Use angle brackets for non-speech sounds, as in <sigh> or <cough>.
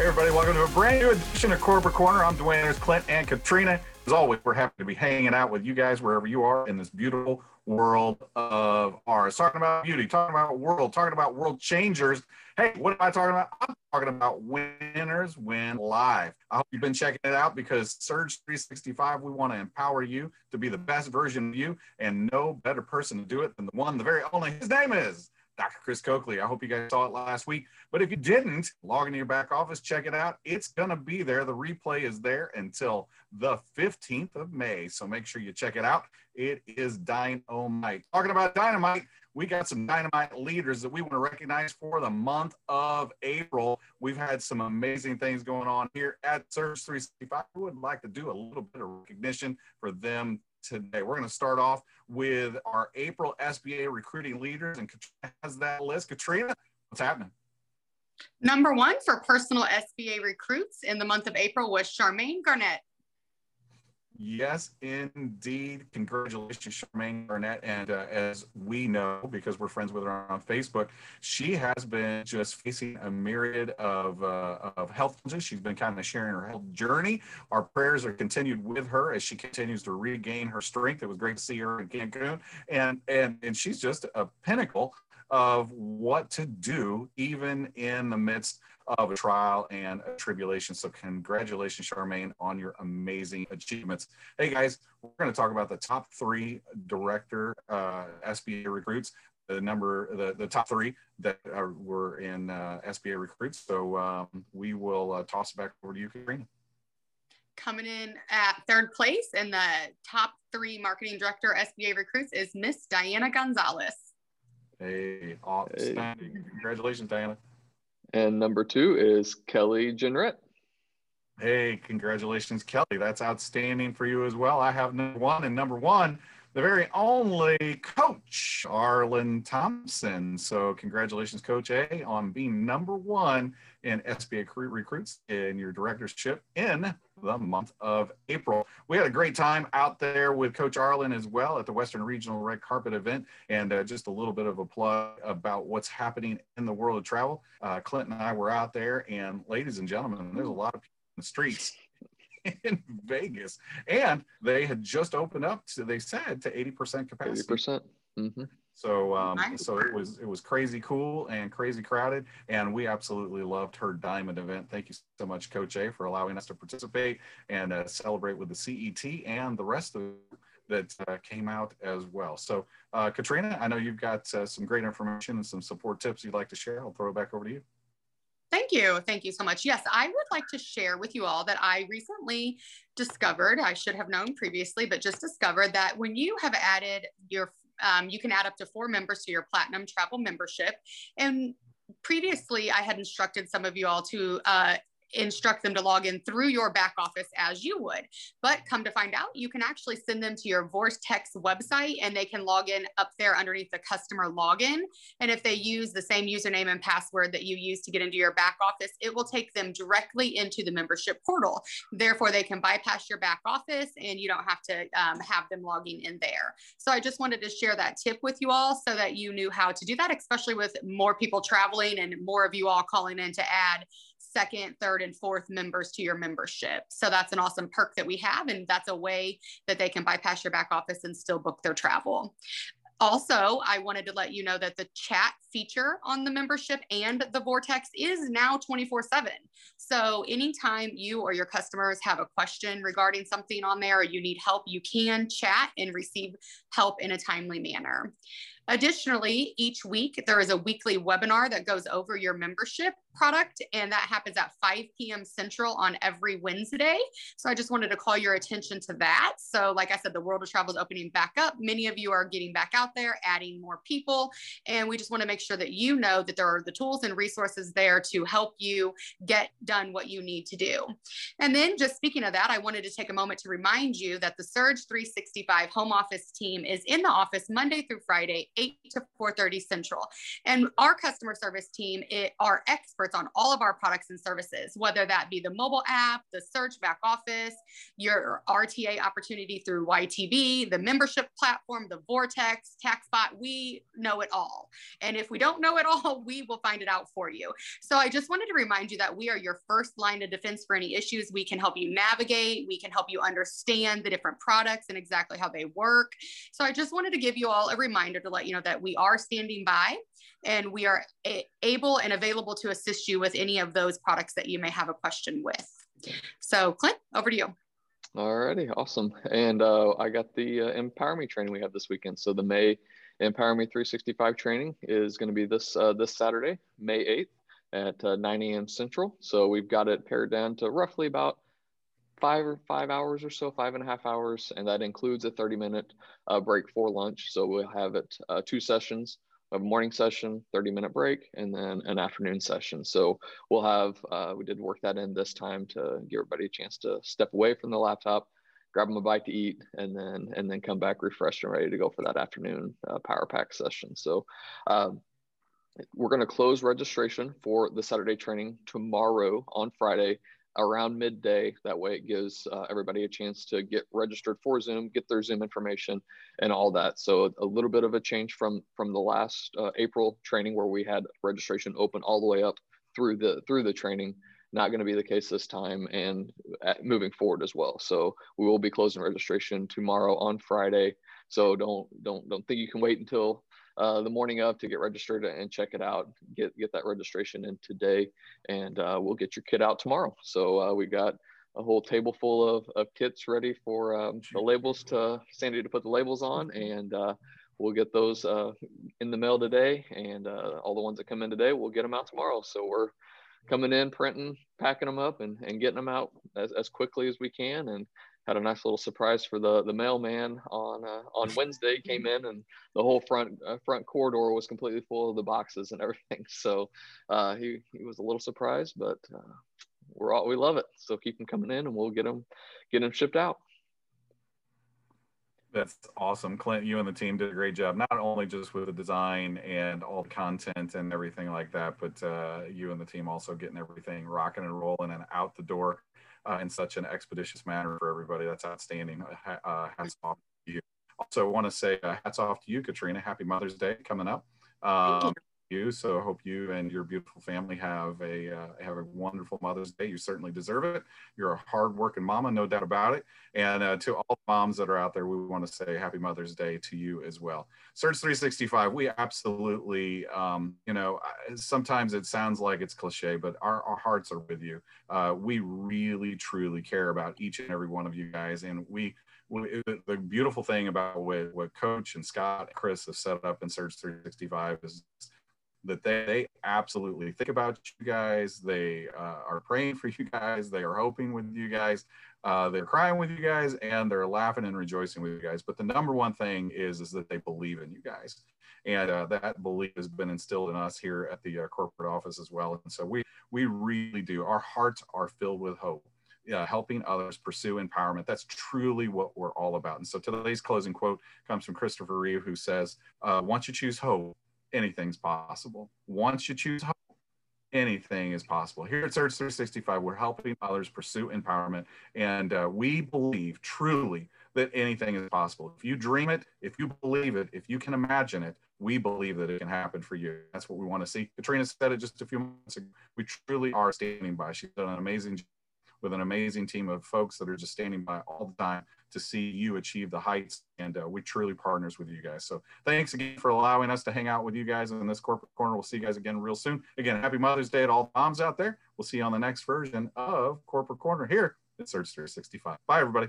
Hey, everybody, welcome to a brand new edition of Corporate Corner. I'm Dwayne, there's Clint and Katrina. As always, we're happy to be hanging out with you guys wherever you are in this beautiful world of ours. Talking about beauty, talking about world, talking about world changers. Hey, what am I talking about? I'm talking about winners win live. I hope you've been checking it out because Surge 365, we want to empower you to be the best version of you, and no better person to do it than the one, the very only. His name is Dr. Chris Coakley. I hope you guys saw it last week. But if you didn't, log into your back office, check it out. It's going to be there. The replay is there until the 15th of May. So make sure you check it out. It is dynamite. Talking about dynamite, we got some dynamite leaders that we want to recognize for the month of April. We've had some amazing things going on here at Surge 365. We would like to do a little bit of recognition for them today. We're going to start off with our April SBA recruiting leaders, and Katrina has that list. Katrina, what's happening? Number one for personal SBA recruits in the month of April was Charmaine Garnett. Yes, indeed. Congratulations, Charmaine Garnett. And uh, as we know, because we're friends with her on Facebook, she has been just facing a myriad of, uh, of health challenges. She's been kind of sharing her health journey. Our prayers are continued with her as she continues to regain her strength. It was great to see her in Cancun. And, and, and she's just a pinnacle of what to do, even in the midst of a trial and a tribulation. So, congratulations, Charmaine, on your amazing achievements. Hey, guys, we're going to talk about the top three director uh, SBA recruits. The number, the, the top three that are, were in uh, SBA recruits. So um, we will uh, toss it back over to you, Katrina. Coming in at third place in the top three marketing director SBA recruits is Miss Diana Gonzalez. Hey, outstanding. Hey. Congratulations, Diana. And number two is Kelly Jenrette. Hey, congratulations, Kelly. That's outstanding for you as well. I have number one, and number one, the very only coach, Arlen Thompson. So, congratulations, Coach A, on being number one in SBA recruits in your directorship in the month of April. We had a great time out there with Coach Arlen as well at the Western Regional Red Carpet event. And uh, just a little bit of a plug about what's happening in the world of travel. Uh, Clint and I were out there, and ladies and gentlemen, there's a lot of people in the streets. <laughs> in Vegas, and they had just opened up to they said to 80% capacity. 80%. Mm-hmm. So um, so it was it was crazy cool and crazy crowded, and we absolutely loved her diamond event. Thank you so much, Coach A, for allowing us to participate and uh, celebrate with the CET and the rest of that uh, came out as well. So uh, Katrina, I know you've got uh, some great information and some support tips you'd like to share. I'll throw it back over to you. Thank you. Thank you so much. Yes, I would like to share with you all that I recently discovered, I should have known previously, but just discovered that when you have added your um, you can add up to four members to your platinum travel membership. And previously, I had instructed some of you all to uh, instruct them to log in through your back office as you would. But come to find out, you can actually send them to your Vortex website and they can log in up there underneath the customer login. And if they use the same username and password that you use to get into your back office, it will take them directly into the membership portal. Therefore, they can bypass your back office and you don't have to um, have them logging in there. So I just wanted to share that tip with you all so that you knew how to do that, especially with more people traveling and more of you all calling in to add second, third, and fourth members to your membership. So that's an awesome perk that we have. And that's a way that they can bypass your back office and still book their travel. Also, I wanted to let you know that the chat feature on the membership and the Vortex is now 24 7. So, anytime you or your customers have a question regarding something on there or you need help, you can chat and receive help in a timely manner. Additionally, each week there is a weekly webinar that goes over your membership product, and that happens at 5 p.m. Central on every Wednesday. So I just wanted to call your attention to that. So, like I said, the world of travel is opening back up. Many of you are getting back out there, adding more people, and we just want to make sure that you know that there are the tools and resources there to help you get done what you need to do. And then, just speaking of that, I wanted to take a moment to remind you that the Surge 365 home office team is in the office Monday through Friday, 8 to 4.30 Central. And our customer service team it, are experts on all of our products and services, whether that be the mobile app, the Surge back office, your RTA opportunity through YTB, the membership platform, the Vortex, TaxBot. We know it all. And if we don't know it all, <laughs> we will find it out for you. So I just wanted to remind you that we are your first line of defense for any issues. We can help you navigate, we can help you understand the different products and exactly how they work. So I just wanted to give you all a reminder to let you know that we are standing by and we are able and available to assist you with any of those products that you may have a question with. So Clint, over to you. Alrighty, awesome. And uh, I got the uh, Empower Me training we have this weekend. So the May Empower Me 365 training is going to be this uh, this Saturday, May 8th at uh, 9 a.m. Central. So we've got it pared down to roughly about five or five hours or so, five and a half hours, and that includes a 30 minute uh, break for lunch. So we'll have it uh, two sessions, a morning session, 30 minute break, and then an afternoon session. So we'll have, uh, we did work that in this time to give everybody a chance to step away from the laptop, grab them a bite to eat, and then and then come back refreshed and ready to go for that afternoon uh, power pack session. So um, we're going to close registration for the Saturday training tomorrow on Friday around midday. That way, it gives uh, everybody a chance to get registered for Zoom, get their Zoom information, and all that. So a little bit of a change from from the last uh, April training where we had registration open all the way up through the through the training. Not going to be the case this time, and uh, moving forward as well. So we will be closing registration tomorrow on Friday. So don't don't don't think you can wait until uh, the morning of to get registered and check it out. Get get that registration in today, and uh, we'll get your kit out tomorrow. So uh, we got a whole table full of, of kits ready for um, the labels to Sandy to put the labels on, and uh, we'll get those uh, in the mail today. And uh, all the ones that come in today, we'll get them out tomorrow. So we're coming in, printing, packing them up, and, and getting them out as, as quickly as we can. And had a nice little surprise for the the mailman on uh, on <laughs> Wednesday. Came in and the whole front uh, front corridor was completely full of the boxes and everything. <laughs> So uh, he he was a little surprised, but uh, we're all we love it. So keep them coming in, and we'll get them get them shipped out. That's awesome. Clint, you and the team did a great job, not only just with the design and all the content and everything like that, but uh, you and the team also getting everything rocking and rolling and out the door uh, in such an expeditious manner for everybody. That's outstanding. Uh, uh hats off to you. Also, want to say uh, hats off to you, Katrina. Happy Mother's Day coming up. Um, you. So I hope you and your beautiful family have a uh, have a wonderful Mother's Day. You certainly deserve it. You're a hardworking mama, no doubt about it. And uh, to all moms that are out there, we want to say Happy Mother's Day to you as well. Surge 365. We absolutely, um, you know, sometimes it sounds like it's cliche, but our, our hearts are with you. Uh, we really, truly care about each and every one of you guys, and we the beautiful thing about what, what coach and scott and chris have set up in Surge 365 is that they, they absolutely think about you guys. They uh, are praying for you guys. They are hoping with you guys. Uh, they're crying with you guys, and they're laughing and rejoicing with you guys. But the number one thing is is that they believe in you guys, and uh, that belief has been instilled in us here at the uh, corporate office as well. And so we we really do. Our hearts are filled with hope. Uh, helping others pursue empowerment. That's truly what we're all about. And so today's closing quote comes from Christopher Reeve, who says, uh, Once you choose hope, anything's possible. Once you choose hope, anything is possible. Here at Surge 365, we're helping others pursue empowerment. And uh, we believe truly that anything is possible. If you dream it, if you believe it, if you can imagine it, we believe that it can happen for you. That's what we want to see. Katrina said it just a few months ago. We truly are standing by. She's done an amazing job with an amazing team of folks that are just standing by all the time to see you achieve the heights. And uh, we truly partners with you guys. So thanks again for allowing us to hang out with you guys in this corporate corner. We'll see you guys again real soon. Again, happy Mother's Day to all moms out there. We'll see you on the next version of Corporate Corner here at Surge 365. Bye, everybody.